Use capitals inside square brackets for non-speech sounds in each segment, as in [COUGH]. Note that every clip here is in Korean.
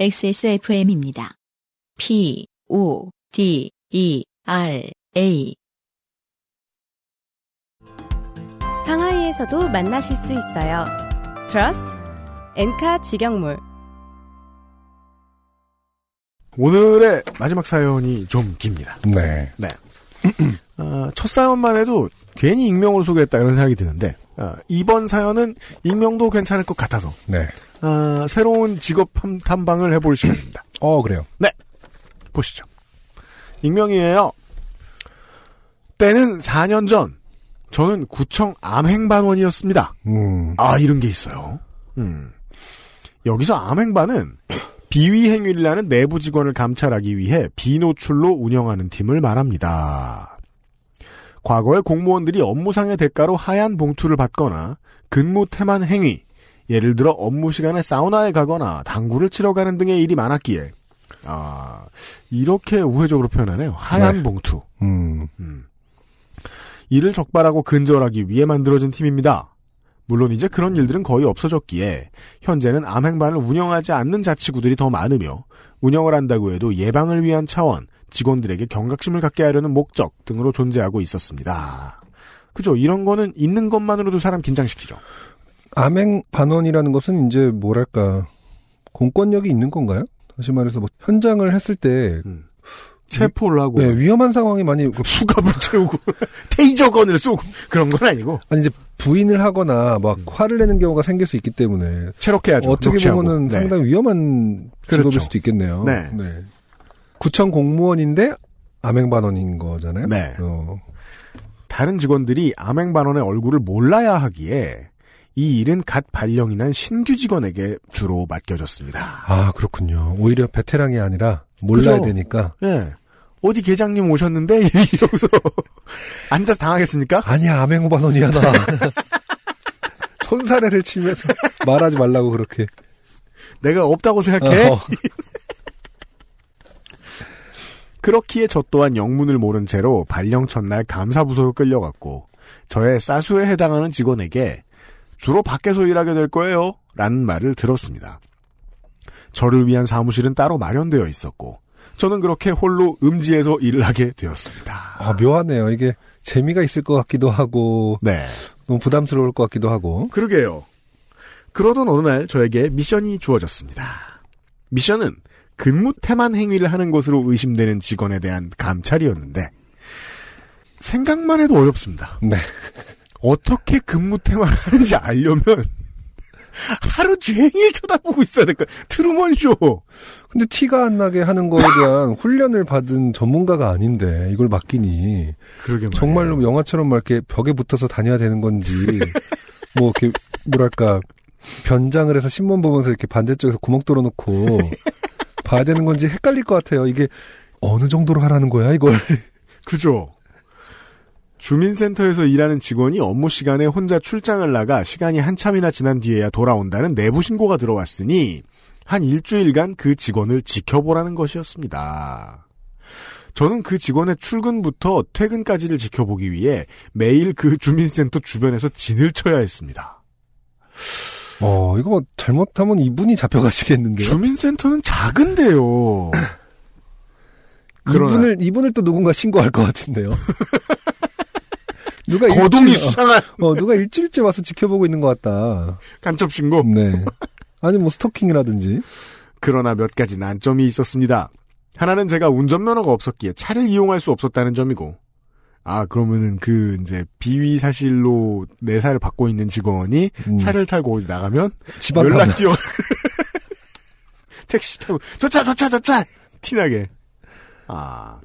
XSFM입니다. P, O, D, E, R, A. 상하이에서도 만나실 수 있어요. 트러스트 엔카 직영몰 오늘의 마지막 사연이 좀 깁니다. 네. [CLEARS THROAT] 어, 첫 사연만 해도 괜히 익명으로 소개했다 이런 생각이 드는데 어, 이번 사연은 익명도 괜찮을 것 같아서 네. 어, 새로운 직업 탐- 탐방을 해볼 시간입니다. 어, 그래요. 보시죠. 익명이에요. 때는 4년 전 저는 구청 암행반원이었습니다. 음. 아 이런 게 있어요. 음. 여기서 암행반은 비위 행위를 하는 내부 직원을 감찰하기 위해 비노출로 운영하는 팀을 말합니다. 과거에 공무원들이 업무상의 대가로 하얀 봉투를 받거나 근무 태만 행위, 예를 들어 업무 시간에 사우나에 가거나 당구를 치러 가는 등의 일이 많았기에 아 이렇게 우회적으로 표현하네요. 하얀 네. 봉투. 음. 음. 이를 적발하고 근절하기 위해 만들어진 팀입니다. 물론 이제 그런 일들은 거의 없어졌기에 현재는 암행반을 운영하지 않는 자치구들이 더 많으며 운영을 한다고 해도 예방을 위한 차원, 직원들에게 경각심을 갖게 하려는 목적 등으로 존재하고 있었습니다. 그죠? 이런 거는 있는 것만으로도 사람 긴장시키죠. 암행 반원이라는 것은 이제 뭐랄까 공권력이 있는 건가요? 다시 말해서 뭐 현장을 했을 때 음. 체포를 하고 네, 위험한 상황이 많이 그- [LAUGHS] 수갑을 채우고 [LAUGHS] 테이저건을 쏘고 그런 건 아니고 아니 이제 부인을 하거나 막 화를 내는 경우가 생길 수 있기 때문에 체력해야죠. 어떻게 녹취하고. 보면은 네. 상당히 위험한 직업일 그렇죠. 수도 있겠네요. 네. 구청 공무원인데 암행 반원인 거잖아요. 네. 어. 다른 직원들이 암행반원의 얼굴을 몰라야 하기에 이 일은 갓 발령이 난 신규 직원에게 주로 맡겨졌습니다. 아 그렇군요. 오히려 베테랑이 아니라 몰라야 그죠. 되니까 예. 어디 계장님 오셨는데 [LAUGHS] 이러고서 앉아서 당하겠습니까? 아니야 암행 반원이야 나. [LAUGHS] 손사래를 치면서 [LAUGHS] 말하지 말라고 그렇게. 내가 없다고 생각해? 어. 그렇기에 저 또한 영문을 모른 채로 발령 첫날 감사부서로 끌려갔고 저의 사수에 해당하는 직원에게 주로 밖에서 일하게 될 거예요. 라는 말을 들었습니다. 저를 위한 사무실은 따로 마련되어 있었고 저는 그렇게 홀로 음지에서 일을 하게 되었습니다. 아, 묘하네요. 이게 재미가 있을 것 같기도 하고 네. 너무 부담스러울 것 같기도 하고. 그러게요. 그러던 어느 날 저에게 미션이 주어졌습니다. 미션은 근무 태만 행위를 하는 것으로 의심되는 직원에 대한 감찰이었는데 생각만 해도 어렵습니다. 네. 어떻게 근무 태만을 하는지 알려면 하루 종일 쳐다보고 있어야 될 거야. 트루먼 쇼. 근데 티가 안 나게 하는 거에 대한 훈련을 받은 전문가가 아닌데 이걸 맡기니 그러게 말이에요. 정말로 영화처럼 막 이렇게 벽에 붙어서 다녀야 되는 건지 뭐 이렇게 뭐랄까 변장을 해서 신문 보면서 이렇게 반대쪽에서 구멍 뚫어놓고 봐야 되는 건지 헷갈릴 것 같아요. 이게 어느 정도로 하라는 거야 이걸. 그죠. 주민센터에서 일하는 직원이 업무 시간에 혼자 출장을 나가 시간이 한참이나 지난 뒤에야 돌아온다는 내부 신고가 들어왔으니 한 일주일간 그 직원을 지켜보라는 것이었습니다. 저는 그 직원의 출근부터 퇴근까지를 지켜보기 위해 매일 그 주민센터 주변에서 진을 쳐야 했습니다. 어 이거 잘못하면 이분이 잡혀가시겠는데요. 주민센터는 작은데요. [CLEARS THROAT] 이분을 이분을 또 누군가 신고할 것 같은데요. [LAUGHS] 누가 거동이 일주일- 수상한 어, 누가 일주일째 와서 지켜보고 있는 것 같다. 간첩 신고. 네. 아니, 뭐, 스토킹이라든지. 그러나 몇 가지 난점이 있었습니다. 하나는 제가 운전면허가 없었기에 차를 이용할 수 없었다는 점이고, 아, 그러면은 그, 이제, 비위 사실로 내사를 받고 있는 직원이 음, 차를 타고 어디 나가면 지방 연락. 뛰어. [LAUGHS] 택시 타고, 저차, 저차, 저차! 티나게. 아.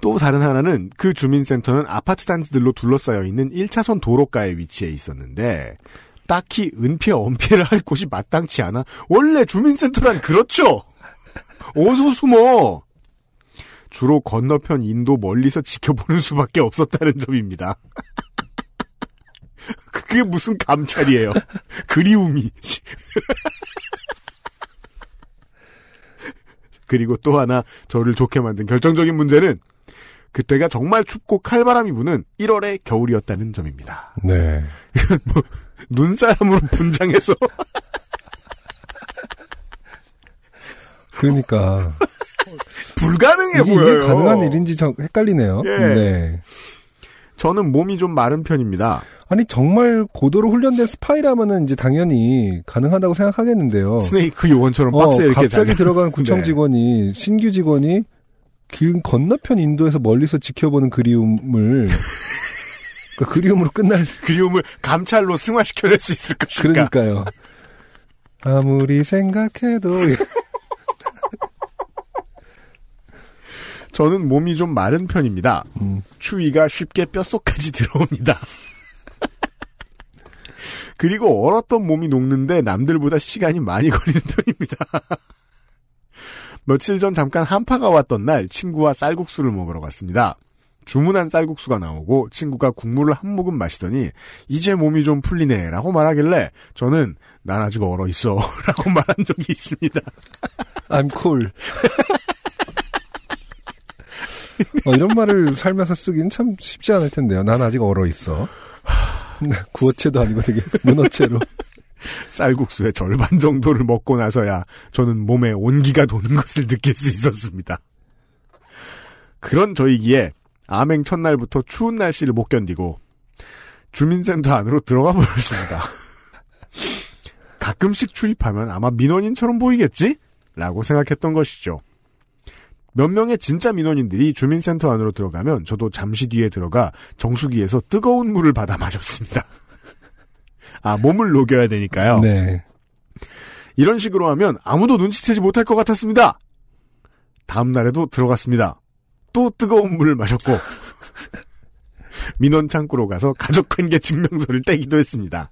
또 다른 하나는 그 주민센터는 아파트 단지들로 둘러싸여 있는 1차선 도로가에 위치해 있었는데, 딱히 은폐, 엄폐를 할 곳이 마땅치 않아. 원래 주민센터란 그렇죠! 어서 숨어! 주로 건너편 인도 멀리서 지켜보는 수밖에 없었다는 점입니다. [LAUGHS] 그게 무슨 감찰이에요. 그리움이. [LAUGHS] 그리고 또 하나 저를 좋게 만든 결정적인 문제는 그때가 정말 춥고 칼바람이 부는 1월의 겨울이었다는 점입니다. 네. 눈사람으로 [LAUGHS] 분장해서 그러니까 불가능해 이게, 보여요. 이게 가능한 일인지 좀 헷갈리네요. 예. 네. 저는 몸이 좀 마른 편입니다. 아니 정말 고도로 훈련된 스파이라면은 이제 당연히 가능하다고 생각하겠는데요. 스네이크 요원처럼 어, 박스에 이렇게 갑자기 잘- 들어간 구청 네. 직원이 신규 직원이 길 건너편 인도에서 멀리서 지켜보는 그리움을 [LAUGHS] 그 그리움으로 끝날 그리움을 감찰로 승화시켜낼 수 있을 것인가. 그러니까요. 아무리 생각해도 [LAUGHS] 저는 몸이 좀 마른 편입니다. 음, 추위가 쉽게 뼛속까지 들어옵니다. [LAUGHS] 그리고 얼었던 몸이 녹는데 남들보다 시간이 많이 걸리는 편입니다. 며칠 전 잠깐 한파가 왔던 날 친구와 쌀국수를 먹으러 갔습니다. 주문한 쌀국수가 나오고 친구가 국물을 한 모금 마시더니 이제 몸이 좀 풀리네 라고 말하길래 저는 난 아직 얼어 있어 [LAUGHS] 라고 말한 적이 있습니다. I'm cool. 어, 이런 말을 살면서 쓰긴 참 쉽지 않을 텐데요. 난 아직 얼어 있어. [LAUGHS] 구어체도 아니고 되게 [LAUGHS] 문어체로. [LAUGHS] 쌀국수의 절반 정도를 먹고 나서야 저는 몸에 온기가 도는 것을 느낄 수 있었습니다. 그런 저이기에 암행 첫날부터 추운 날씨를 못 견디고 주민센터 안으로 들어가 버렸습니다. [LAUGHS] 가끔씩 출입하면 아마 민원인처럼 보이겠지? 라고 생각했던 것이죠. 몇 명의 진짜 민원인들이 주민센터 안으로 들어가면 저도 잠시 뒤에 들어가 정수기에서 뜨거운 물을 받아 마셨습니다. [LAUGHS] 아, 몸을 녹여야 되니까요. 네. 이런 식으로 하면 아무도 눈치채지 못할 것 같았습니다. 다음 날에도 들어갔습니다. 또 뜨거운 물을 마셨고 [LAUGHS] 민원 창구로 가서 가족 관계 증명서를 떼기도 했습니다.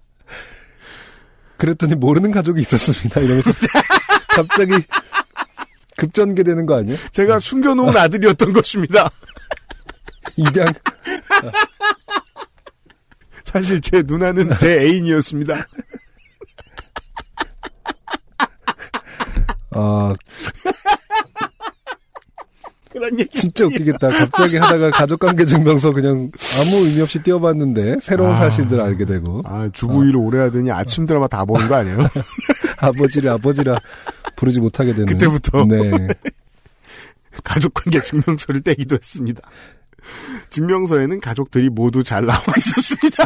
그랬더니 모르는 가족이 있었습니다. 이러면서 [LAUGHS] 갑자기 급전개되는 거 아니에요? 제가 숨겨놓은 아들이었던 것입니다. [LAUGHS] 입양 사실 제 누나는 제 애인이었습니다. 아 그런 얘기. 진짜 웃기겠다. 갑자기 하다가 가족관계 증명서 그냥 아무 의미 없이 띄워봤는데 새로운 아. 사실들 알게 되고 아, 주부 일을 오래 하더니 아침 드라마 다 보는 거 아니에요? [LAUGHS] 아버지를 아버지라 부르지 못하게 되는 그때부터. 네. [LAUGHS] 가족관계 증명서를 떼기도 했습니다. [LAUGHS] 증명서에는 가족들이 모두 잘 나와 있었습니다.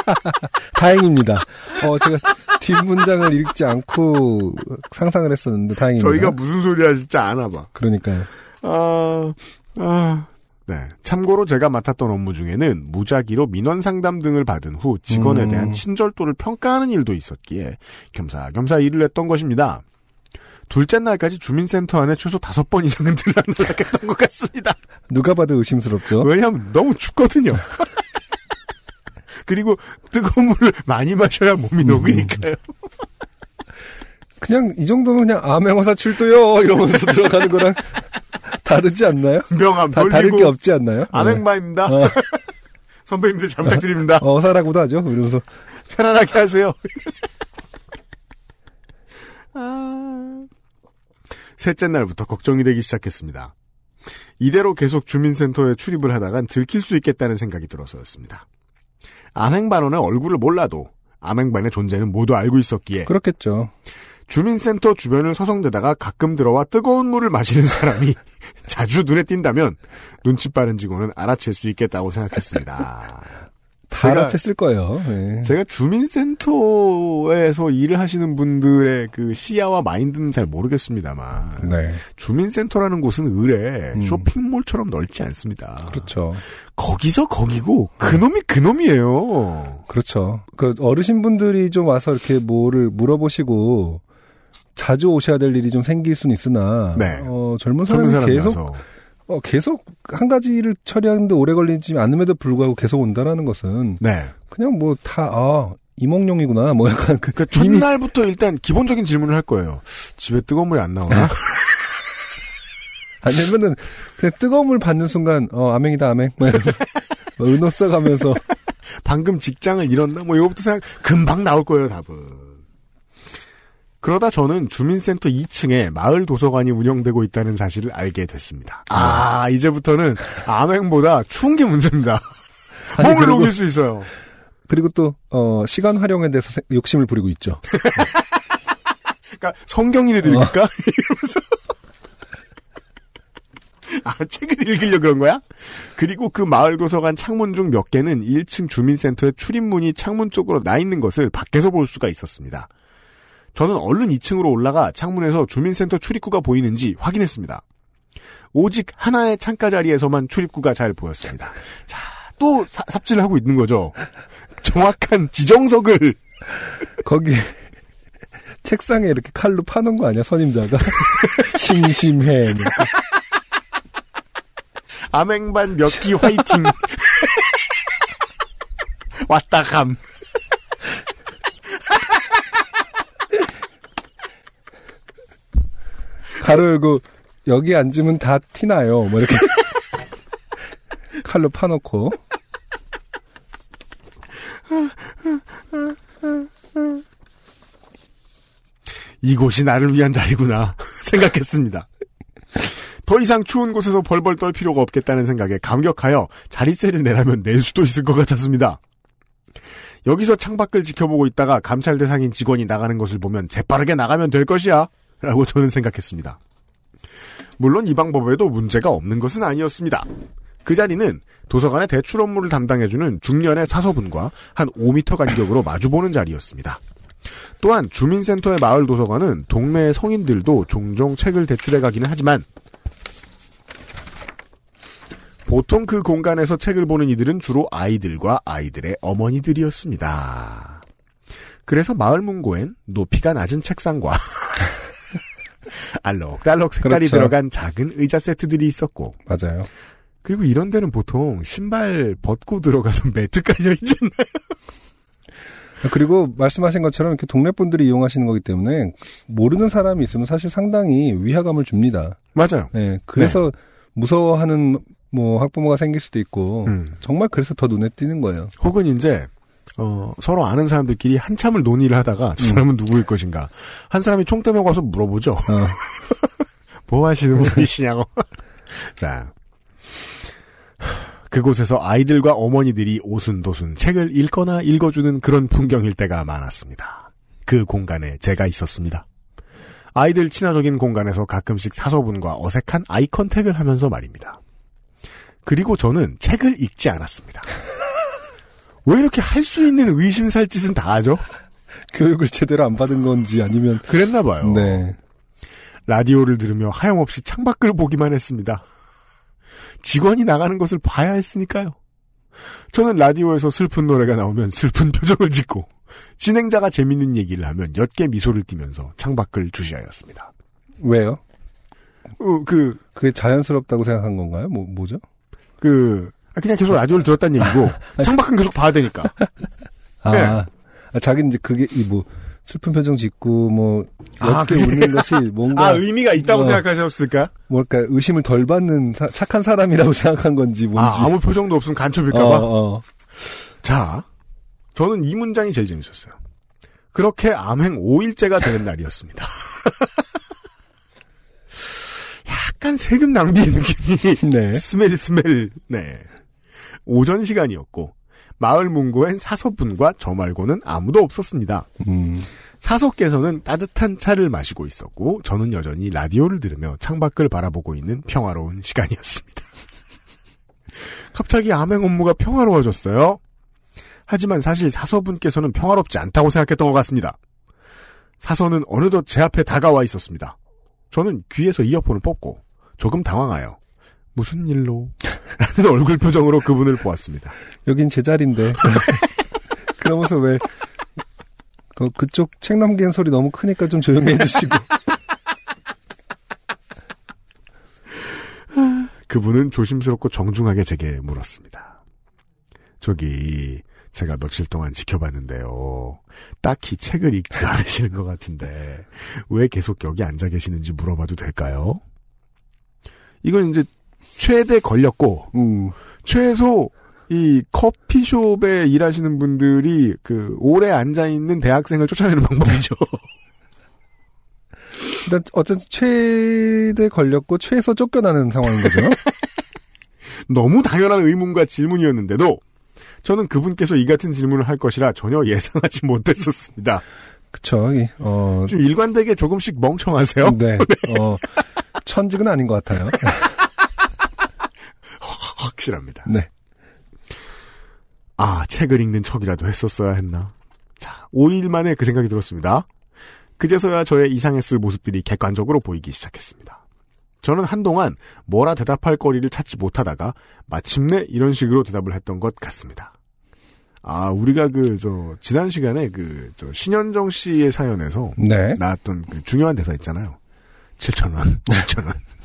[LAUGHS] 다행입니다. 어 제가 뒷문장을 읽지 않고 상상을 했었는데 다행입니다. 저희가 무슨 소리 하실지 아나 봐. 그러니까요. 아, 아. 네. 참고로 제가 맡았던 업무 중에는 무작위로 민원 상담 등을 받은 후 직원에 음. 대한 친절도를 평가하는 일도 있었기에 겸사겸사 일을 했던 것입니다. 둘째 날까지 주민센터 안에 최소 다섯 번 이상은 들락날락했던 것 같습니다. 누가 봐도 의심스럽죠. 왜냐하면 너무 춥거든요. [LAUGHS] 그리고 뜨거운 물을 많이 마셔야 몸이 녹으니까요. [LAUGHS] 그냥 이 정도면 그냥 암행어사 출도요 이러면서 들어가는 거랑 [LAUGHS] 다르지 않나요? 명함 다, 다를 게 없지 않나요? 안행바입니다. 어, 선배님들 잘 부탁드립니다. 어, 어사라고도 하죠. 이러면서 편안하게 하세요. 아. 셋째 날부터 걱정이 되기 시작했습니다. 이대로 계속 주민센터에 출입을 하다간 들킬 수 있겠다는 생각이 들어서였습니다. 암행반원의 얼굴을 몰라도 암행반의 존재는 모두 알고 있었기에 그렇겠죠. 주민센터 주변을 서성대다가 가끔 들어와 뜨거운 물을 마시는 사람이 [LAUGHS] 자주 눈에 띈다면 눈치 빠른 직원은 알아챌 수 있겠다고 생각했습니다. 다 알아챘을 거예요. 네. 제가 주민센터에서 일을 하시는 분들의 그 시야와 마인드는 잘 모르겠습니다만 네. 주민센터라는 곳은 의뢰 음. 쇼핑몰처럼 넓지 않습니다. 그렇죠. 거기서 거기고 그놈이 그놈이에요. 그렇죠. 그 어르신분들이 좀 와서 이렇게 뭐를 물어보시고 자주 오셔야 될 일이 좀 생길 수는 있으나 네. 어, 젊은 사람이 계속 사람이라서 어, 계속 한 가지 일을 처리하는데 오래 걸리지 않음에도 불구하고 계속 온다라는 것은 네. 그냥 뭐 다 아, 이몽룡이구나 뭐 약간 그 그러니까 첫날부터 일단 기본적인 질문을 할 거예요. 집에 뜨거운 물이 안 나오나? [LAUGHS] 아니면은 그냥 뜨거운 물 받는 순간 어 아맹이다 아맹 뭐 이러면서 은호 써가면서 [LAUGHS] 방금 직장을 잃었나? 뭐 이거부터 생각 금방 나올 거예요, 답은. 그러다 저는 주민센터 2층에 마을 도서관이 운영되고 있다는 사실을 알게 됐습니다. 아, 이제부터는 암행보다 추운 게 문제입니다. 몸을 그리고- 녹일 수 있어요. 그리고 또 어, 시간 활용에 대해서 세- 욕심을 부리고 있죠. 그러니까 성경이라도 읽을까? [LAUGHS] 이러면서 아, 책을 읽으려 그런 거야? 그리고 그 마을 도서관 창문 중 몇 개는 1층 주민센터의 출입문이 창문 쪽으로 나 있는 것을 밖에서 볼 수가 있었습니다. 저는 얼른 2층으로 올라가 창문에서 주민센터 출입구가 보이는지 확인했습니다. 오직 하나의 창가 자리에서만 출입구가 잘 보였습니다. 자, 또 사- 삽질을 하고 있는 거죠. 정확한 지정석을 거기 책상에 이렇게 칼로 파는 거 아니야 선임자가 [LAUGHS] 심심해 뭐. 암행반 몇 끼 화이팅. [LAUGHS] 왔다 감. 가로 열고 여기 앉으면 다 티나요 뭐 이렇게 [LAUGHS] 칼로 파놓고 이곳이 나를 위한 자리구나 생각했습니다. 더 이상 추운 곳에서 벌벌 떨 필요가 없겠다는 생각에 감격하여 자리세를 내라면 낼 수도 있을 것 같았습니다. 여기서 창밖을 지켜보고 있다가 감찰 대상인 직원이 나가는 것을 보면 재빠르게 나가면 될 것이야 라고 저는 생각했습니다. 물론 이 방법에도 문제가 없는 것은 아니었습니다. 그 자리는 도서관의 대출 업무를 담당해주는 중년의 사서분과 한 5m 간격으로 마주보는 자리였습니다. 또한 주민센터의 마을 도서관은 동네의 성인들도 종종 책을 대출해 가기는 하지만 보통 그 공간에서 책을 보는 이들은 주로 아이들과 아이들의 어머니들이었습니다. 그래서 마을 문고엔 높이가 낮은 책상과 알록달록 색깔이 그렇죠. 들어간 작은 의자 세트들이 있었고 맞아요. 그리고 이런 데는 보통 신발 벗고 들어가서 [LAUGHS] 매트 깔려 있잖아요. 그리고 말씀하신 것처럼 이렇게 동네 분들이 이용하시는 거기 때문에 모르는 사람이 있으면 사실 상당히 위화감을 줍니다. 맞아요. 네, 그래서 무서워하는 뭐 학부모가 생길 수도 있고 음. 정말 그래서 더 눈에 띄는 거예요. 혹은 이제 어, 서로 아는 사람들끼리 한참을 논의를 하다가 저 사람은 누구일 것인가. 한 사람이 총대며 가서 물어보죠. 어, [LAUGHS] 뭐 하시는 분이시냐고. [LAUGHS] 자. 그곳에서 아이들과 어머니들이 오순도순 책을 읽거나 읽어주는 그런 풍경일 때가 많았습니다. 그 공간에 제가 있었습니다. 아이들 친화적인 공간에서 가끔씩 사서분과 어색한 아이 컨택을 하면서 말입니다. 그리고 저는 책을 읽지 않았습니다. 왜 이렇게 할 수 있는 의심살 짓은 다 하죠? [LAUGHS] 교육을 제대로 안 받은 건지 아니면 그랬나 봐요. 네. 라디오를 들으며 하염없이 창밖을 보기만 했습니다. 직원이 나가는 것을 봐야 했으니까요. 저는 라디오에서 슬픈 노래가 나오면 슬픈 표정을 짓고 진행자가 재밌는 얘기를 하면 옅게 미소를 띠면서 창밖을 주시하였습니다. 왜요? 어, 그, 그게 자연스럽다고 생각한 건가요? 뭐 뭐죠? 그, 아, 그냥 계속 라디오를 들었다는 얘기고 [LAUGHS] 창밖은 계속 봐야 되니까. 아, 네. 아 자기는 이제 그게 이 뭐 슬픈 표정 짓고 뭐 아, 옅게 그게- 웃는 것이 [LAUGHS] 뭔가 아, 의미가 있다고 어. 생각하셨을까? 뭘까 의심을 덜 받는 사- 착한 사람이라고 [LAUGHS] 생각한 건지 뭔지. 아, 아무 표정도 없으면 간첩일까봐? 어, 어. 자, 저는 이 문장이 제일 재밌었어요. 그렇게 암행 5일째가 되는 날이었습니다. 약간 세금 낭비의 느낌이 네. 스멜 스멜 네 오전 시간이었고 마을 문고엔 사서분과 저 말고는 아무도 없었습니다. 음. 사서께서는 따뜻한 차를 마시고 있었고 저는 여전히 라디오를 들으며 창밖을 바라보고 있는 평화로운 시간이었습니다. [LAUGHS] 갑자기 암행 업무가 평화로워졌어요. 하지만 사실 사서분께서는 평화롭지 않다고 생각했던 것 같습니다. 사서는 어느덧 제 앞에 다가와 있었습니다. 저는 귀에서 이어폰을 뽑고 조금 당황하여 무슨 일로? [LAUGHS] 라는 얼굴 표정으로 그분을 보았습니다. 여긴 제 자리인데. [LAUGHS] 그러면서 왜 그, 그쪽 책 넘기는 소리 너무 크니까 좀 조용히 해주시고. [LAUGHS] 그분은 조심스럽고 정중하게 제게 물었습니다. 저기 제가 며칠 동안 지켜봤는데요. 딱히 책을 읽지 않으시는 것 같은데 왜 계속 여기 앉아 계시는지 물어봐도 될까요? 이건 이제 최대 걸렸고 음. 최소 이 커피숍에 일하시는 분들이 그 오래 앉아 있는 대학생을 쫓아내는 방법이죠. [LAUGHS] 일단 어쨌든 최대 걸렸고 최소 쫓겨나는 상황인 거죠. [LAUGHS] 너무 당연한 의문과 질문이었는데도 저는 그분께서 이 같은 질문을 할 것이라 전혀 예상하지 못했었습니다. 그쵸. 이, 어, 지금 일관되게 조금씩 멍청하세요? [LAUGHS] 네. 어, 천직은 아닌 것 같아요. 확실합니다. 네. 아, 책을 읽는 척이라도 했었어야 했나. 자, 5일 만에 그 생각이 들었습니다. 그제서야 저의 이상했을 모습들이 객관적으로 보이기 시작했습니다. 저는 한동안 뭐라 대답할 거리를 찾지 못하다가 마침내 이런 식으로 대답을 했던 것 같습니다. 아, 우리가 그, 저, 지난 시간에 그, 저, 신현정 씨의 사연에서 네. 나왔던 그 중요한 대사 있잖아요. 7천원, 7천원. [LAUGHS]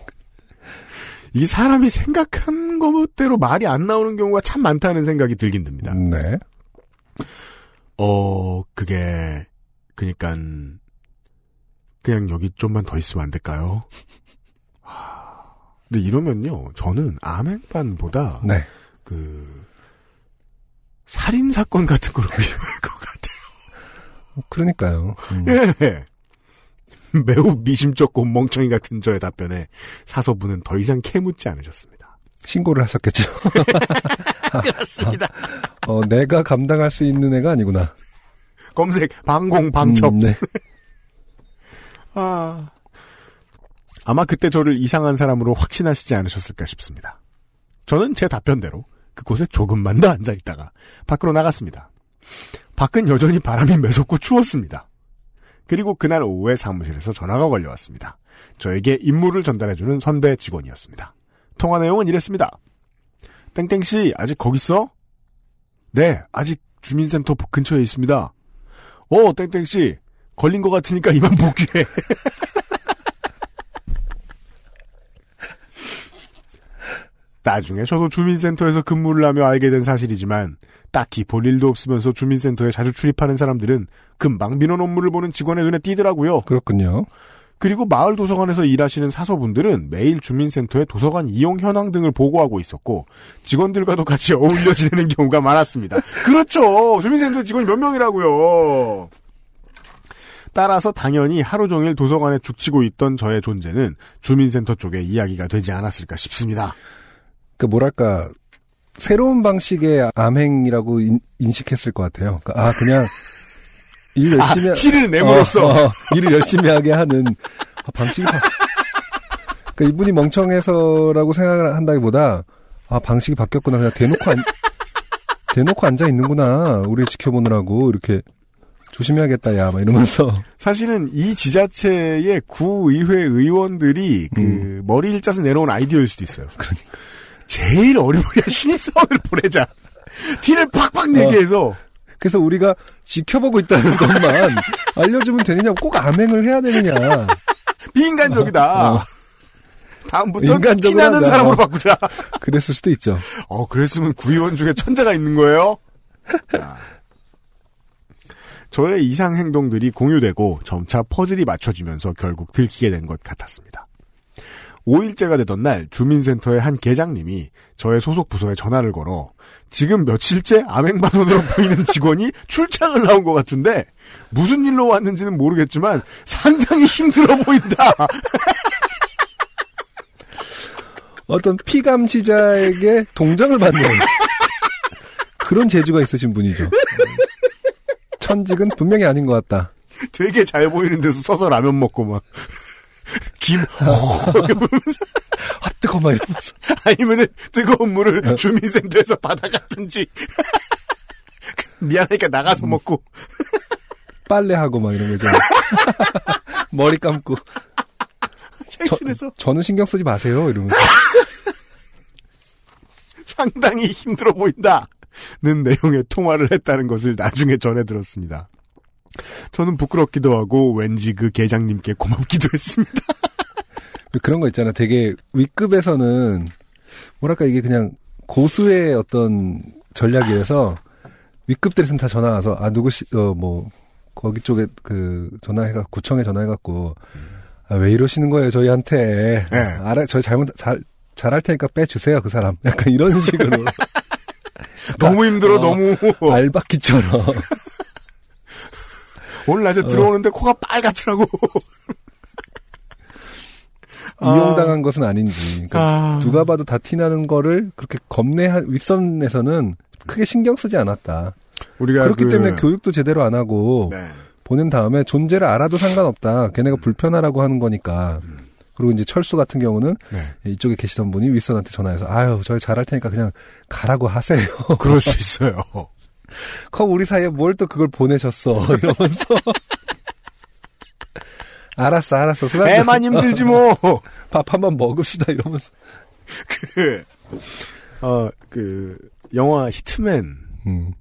이 사람이 생각한 것대로 말이 안 나오는 경우가 참 많다는 생각이 들긴 듭니다. 네. 어, 그게, 그니까 그냥 여기 좀만 더 있으면 안 될까요? 하, 근데 이러면요, 저는 아멘반보다, 네. 그, 살인사건 같은 걸로 위험할 [LAUGHS] 것 같아요. 그러니까요. 음. 예. [LAUGHS] 매우 미심쩍고 멍청이 같은 저의 답변에 사서분은 더 이상 캐묻지 않으셨습니다. 신고를 하셨겠죠. [LAUGHS] 그렇습니다. [LAUGHS] 어, 내가 감당할 수 있는 애가 아니구나. 검색, 방공, 방첩. 음, 네. 아. 아마 그때 저를 이상한 사람으로 확신하시지 않으셨을까 싶습니다. 저는 제 답변대로 그곳에 조금만 더 앉아 있다가 밖으로 나갔습니다. 밖은 여전히 바람이 매섭고 추웠습니다. 그리고 그날 오후에 사무실에서 전화가 걸려왔습니다. 저에게 임무를 전달해주는 선배 직원이었습니다. 통화 내용은 이랬습니다. 땡땡씨, 아직 거기 있어? 네, 아직 주민센터 근처에 있습니다. 어, 땡땡씨, 걸린 것 같으니까 이만 복귀해. [LAUGHS] 나중에 저도 주민센터에서 근무를 하며 알게 된 사실이지만 딱히 볼 일도 없으면서 주민센터에 자주 출입하는 사람들은 금방 민원 업무를 보는 직원의 눈에 띄더라고요. 그렇군요. 그리고 마을 도서관에서 일하시는 사서분들은 매일 주민센터의 도서관 이용 현황 등을 보고하고 있었고 직원들과도 같이 [LAUGHS] 어울려 지내는 경우가 많았습니다. 그렇죠. 주민센터 직원이 몇 명이라고요. 따라서 당연히 하루 종일 도서관에 죽치고 있던 저의 존재는 주민센터 쪽에 이야기가 되지 않았을까 싶습니다. 그 뭐랄까 새로운 방식의 암행이라고 인, 식했을것 같아요. 그러니까 아 그냥 일 열심히 아, 티를 내므로써 어, 어, 일을 열심히 하게 하는 아, 방식이 바... 그러니까 이분이 멍청해서라고 생각을 한다기보다 아 방식이 바뀌었구나 그냥 대놓고 안, 대놓고 앉아 있는구나 우리 지켜보느라고 이렇게 조심해야겠다 야 막 이러면서 사실은 이 지자체의 구의회 의원들이 그 음. 머리를 짜서 내놓은 아이디어일 수도 있어요. 제일 어리버리한 [LAUGHS] 신입사원을 보내자. 티를 팍팍 내게 어. 해서 그래서 우리가 지켜보고 있다는 것만 [LAUGHS] 알려주면 되느냐 꼭 암행을 해야 되느냐 비인간적이다. 어. 다음부터 인간적으로 티나는. 사람으로 바꾸자. 그랬을 수도 있죠. 어, 그랬으면 구의원 중에 천재가 있는 거예요? 자. 저의 이상 행동들이 공유되고 점차 퍼즐이 맞춰지면서 결국 들키게 된 것 같았습니다. 5일째가 되던 날 주민센터의 한 계장님이 저의 소속 부서에 전화를 걸어 지금 며칠째 암행반원으로 [LAUGHS] 보이는 직원이 출장을 나온 것 같은데 무슨 일로 왔는지는 모르겠지만 상당히 힘들어 보인다. [LAUGHS] 어떤 피감시자에게 동정을 받는 그런 재주가 있으신 분이죠. 천직은 분명히 아닌 것 같다. 되게 잘 보이는 데서 서서 라면 먹고 막 김, 아 뜨거 막 이러면서. [LAUGHS] 아니면은 뜨거운 물을 주민센터에서 받아갔든지. [LAUGHS] 미안하니까 나가서 먹고. 빨래하고 막 이런 거죠. [LAUGHS] 머리 감고. 세실에서? 저는 신경 쓰지 마세요 이러면서. 상당히 힘들어 보인다 는 내용의 통화를 했다는 것을 나중에 전해 들었습니다. 저는 부끄럽기도 하고 왠지 그 계장님께 고맙기도 했습니다. 그런 거 있잖아. 되게 윗급에서는 뭐랄까 이게 그냥 고수의 어떤 전략이라서 윗급들에서는 다 전화 와서 아 누구 씨어뭐 거기 쪽에 그 전화해가 구청에 전화해갖고 아, 왜 이러시는 거예요 저희한테 네. 알아 저희 잘못 잘 잘할 테니까 빼주세요 그 사람 [LAUGHS] 약간 이런 식으로 [LAUGHS] 너무 힘들어 어, 너무 알바끼처럼 [LAUGHS] 오늘 낮에 들어오는데 코가 빨갛더라고. 이용당한 것은 아닌지 그러니까 아. 누가 봐도 다 티나는 거를 그렇게 겁내한 윗선에서는 크게 신경 쓰지 않았다. 우리가 그렇기 그- 때문에 교육도 제대로 안 하고 네. 보낸 다음에 존재를 알아도 상관없다. 걔네가 불편하라고 하는 거니까 그리고 이제 철수 같은 경우는 네. 이쪽에 계시던 분이 윗선한테 전화해서 아유 저희 잘할 테니까 그냥 가라고 하세요. 그럴 수 있어요. [LAUGHS] 컵 우리 사이에 뭘 또 그걸 보내셨어 [LAUGHS] 이러면서 알았어 알았어 술 애만 힘들지 뭐. [LAUGHS] 밥 한번 먹읍시다 이러면서 [LAUGHS] 그, 어, 그, 영화 히트맨 음,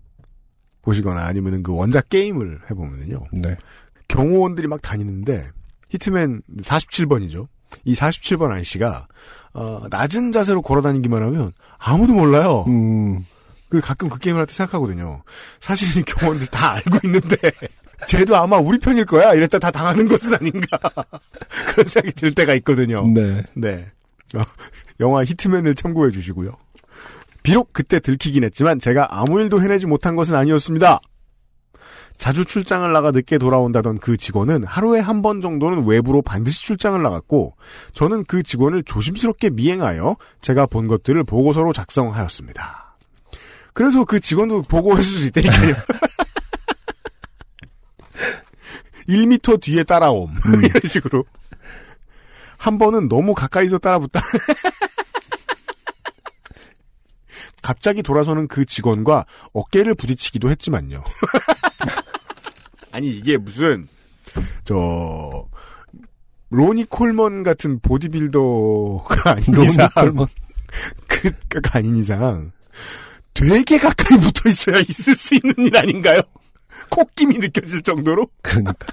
보시거나 아니면은 그 원작 게임을 해보면은요. 네. 경호원들이 막 다니는데, 히트맨 47번이죠. 이 47번 아저씨가, 어, 낮은 자세로 걸어 다니기만 하면 아무도 몰라요. 음, 그 가끔 그 게임을 할 때 생각하거든요. 사실 이 [LAUGHS] 경호원들 다 알고 있는데, 쟤도 아마 우리 편일 거야. 이랬다 다 당하는 것은 아닌가. [LAUGHS] 그런 생각이 들 때가 있거든요. 네. 네. 어, 영화 히트맨을 참고해 주시고요. 비록 그때 들키긴 했지만 제가 아무 일도 해내지 못한 것은 아니었습니다. 자주 출장을 나가 늦게 돌아온다던 그 직원은 하루에 한 번 정도는 외부로 반드시 출장을 나갔고 저는 그 직원을 조심스럽게 미행하여 제가 본 것들을 보고서로 작성하였습니다. 그래서 그 직원도 보고해 줄수 있다니까요. [LAUGHS] 1미터 뒤에 따라옴. [LAUGHS] 이런 식으로. 한 번은 너무 가까이서 따라붙다. [LAUGHS] 갑자기 돌아서는 그 직원과 어깨를 부딪히기도 했지만요. [LAUGHS] 아니 이게 무슨 저 로니 콜먼 같은 보디빌더가 아닌 로니 이상 콜먼. 그가 아닌 이상 되게 가까이 붙어 있어야 있을 수 있는 일 아닌가요? 콧김이 느껴질 정도로 그러니까 [LAUGHS]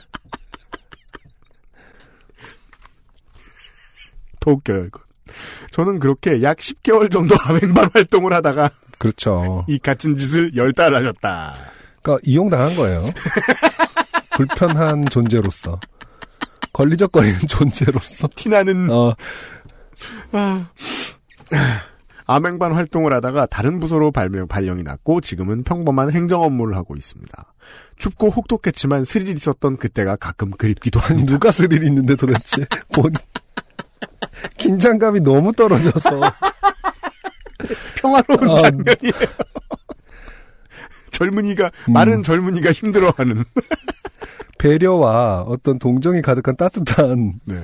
더 웃겨요 이거. 저는 그렇게 약 10개월 정도 암행반 [LAUGHS] 활동을 하다가 그렇죠. 이 같은 짓을 열달 하셨다. 그러니까 이용당한 거예요. 불편한 존재로서 걸리적거리는 [LAUGHS] 존재로서 티나는 어, 암행반 활동을 하다가 다른 부서로 발명, 발령이 났고 지금은 평범한 행정 업무를 하고 있습니다. 춥고 혹독했지만 스릴 있었던 그때가 가끔 그립기도 합니다. 누가 스릴 있는데 도대체 [LAUGHS] 본 긴장감이 너무 떨어져서 평화로운 어. 장면이에요. 젊은이가 음. 마른 젊은이가 힘들어하는. 배려와 어떤 동정이 가득한 따뜻한 네.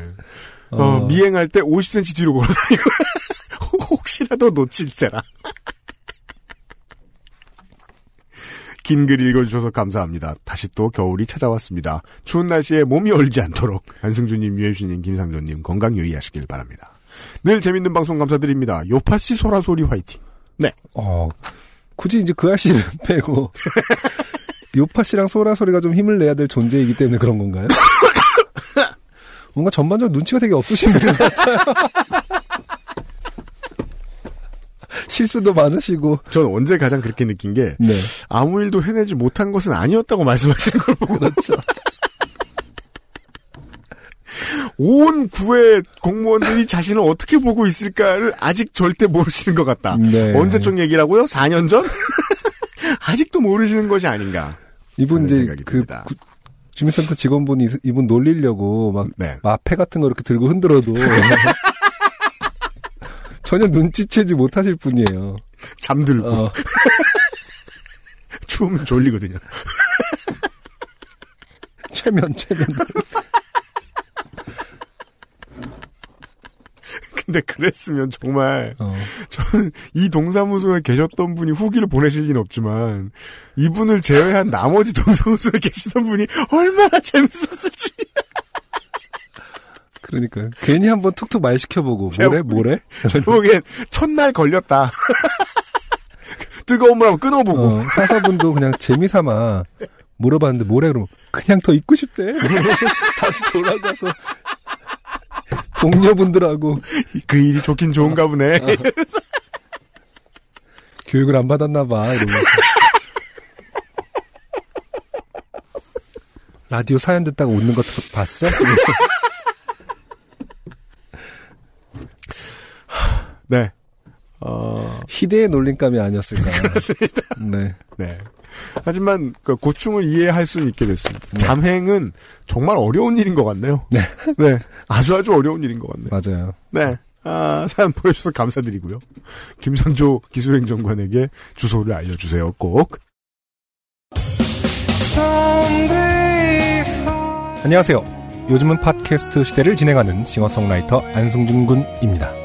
어, 어, 미행할 때 50cm 뒤로 걸어다니고 혹시라도 놓칠세라. 긴 글 읽어주셔서 감사합니다. 다시 또 겨울이 찾아왔습니다. 추운 날씨에 몸이 얼지 않도록 한승주님, 유혜수님, 김상조님 건강 유의하시길 바랍니다. 늘 재밌는 방송 감사드립니다. 요파씨 소라소리 화이팅. 네. 어, 굳이 이제 그 아씨를 [LAUGHS] 빼고 요파 씨랑 소라 소리가 좀 힘을 내야 될 존재이기 때문에 그런 건가요? [COUGHS] 뭔가 전반적으로 눈치가 되게 없으신 분 같아요. [LAUGHS] 실수도 많으시고. 전 언제 가장 그렇게 느낀 게 네. 아무 일도 해내지 못한 것은 아니었다고 말씀하시는 걸 보고 그렇죠. [LAUGHS] 온 구의 공무원들이 자신을 어떻게 보고 있을까를 아직 절대 모르시는 것 같다. 네. 언제적 얘기라고요? 4년 전? [LAUGHS] 아직도 모르시는 것이 아닌가. 이분 이제 그 듭니다. 구- 주민센터 직원분이 이분 놀리려고 막 네. 마패 같은 거 이렇게 들고 흔들어도 [LAUGHS] 전혀 눈치채지 못하실 분이에요. 잠들고 어, [LAUGHS] 추우면 졸리거든요. [LAUGHS] 최면 최면. [LAUGHS] 근데 그랬으면 정말 어. 저는 이 동사무소에 계셨던 분이 후기를 보내실 리는 없지만 이분을 제외한 나머지 동사무소에 계시던 분이 얼마나 재밌었을지. 그러니까 괜히 한번 툭툭 말 시켜보고 뭐래 뭐래. [LAUGHS] 보기엔 첫날 걸렸다. [LAUGHS] 뜨거운 물 한번 끊어보고. 어, 사서분도 그냥 재미삼아 물어봤는데 뭐래 그러면 그냥 더 있고 싶대. [LAUGHS] 다시 돌아가서 동료분들하고 그 일이 좋긴 좋은가 보네. 교육을 안 받았나 봐 이러면서 라디오 사연 듣다가 웃는 거 봤어? 네. 어, 희대의 놀림감이 아니었을까. [LAUGHS] 그렇습니다. 네. 네. 하지만 그 고충을 이해할 수는 있게 됐습니다. 네. 잠행은 정말 어려운 일인 것 같네요. 네. 네. 아주 아주 어려운 일인 것 같네요. 맞아요. 네. 아, 사연 보내주셔서 감사드리고요. 김상조 기술행정관에게 주소를 알려주세요. 꼭. 안녕하세요. 요즘은 팟캐스트 시대를 진행하는 싱어송라이터 안승준 군입니다.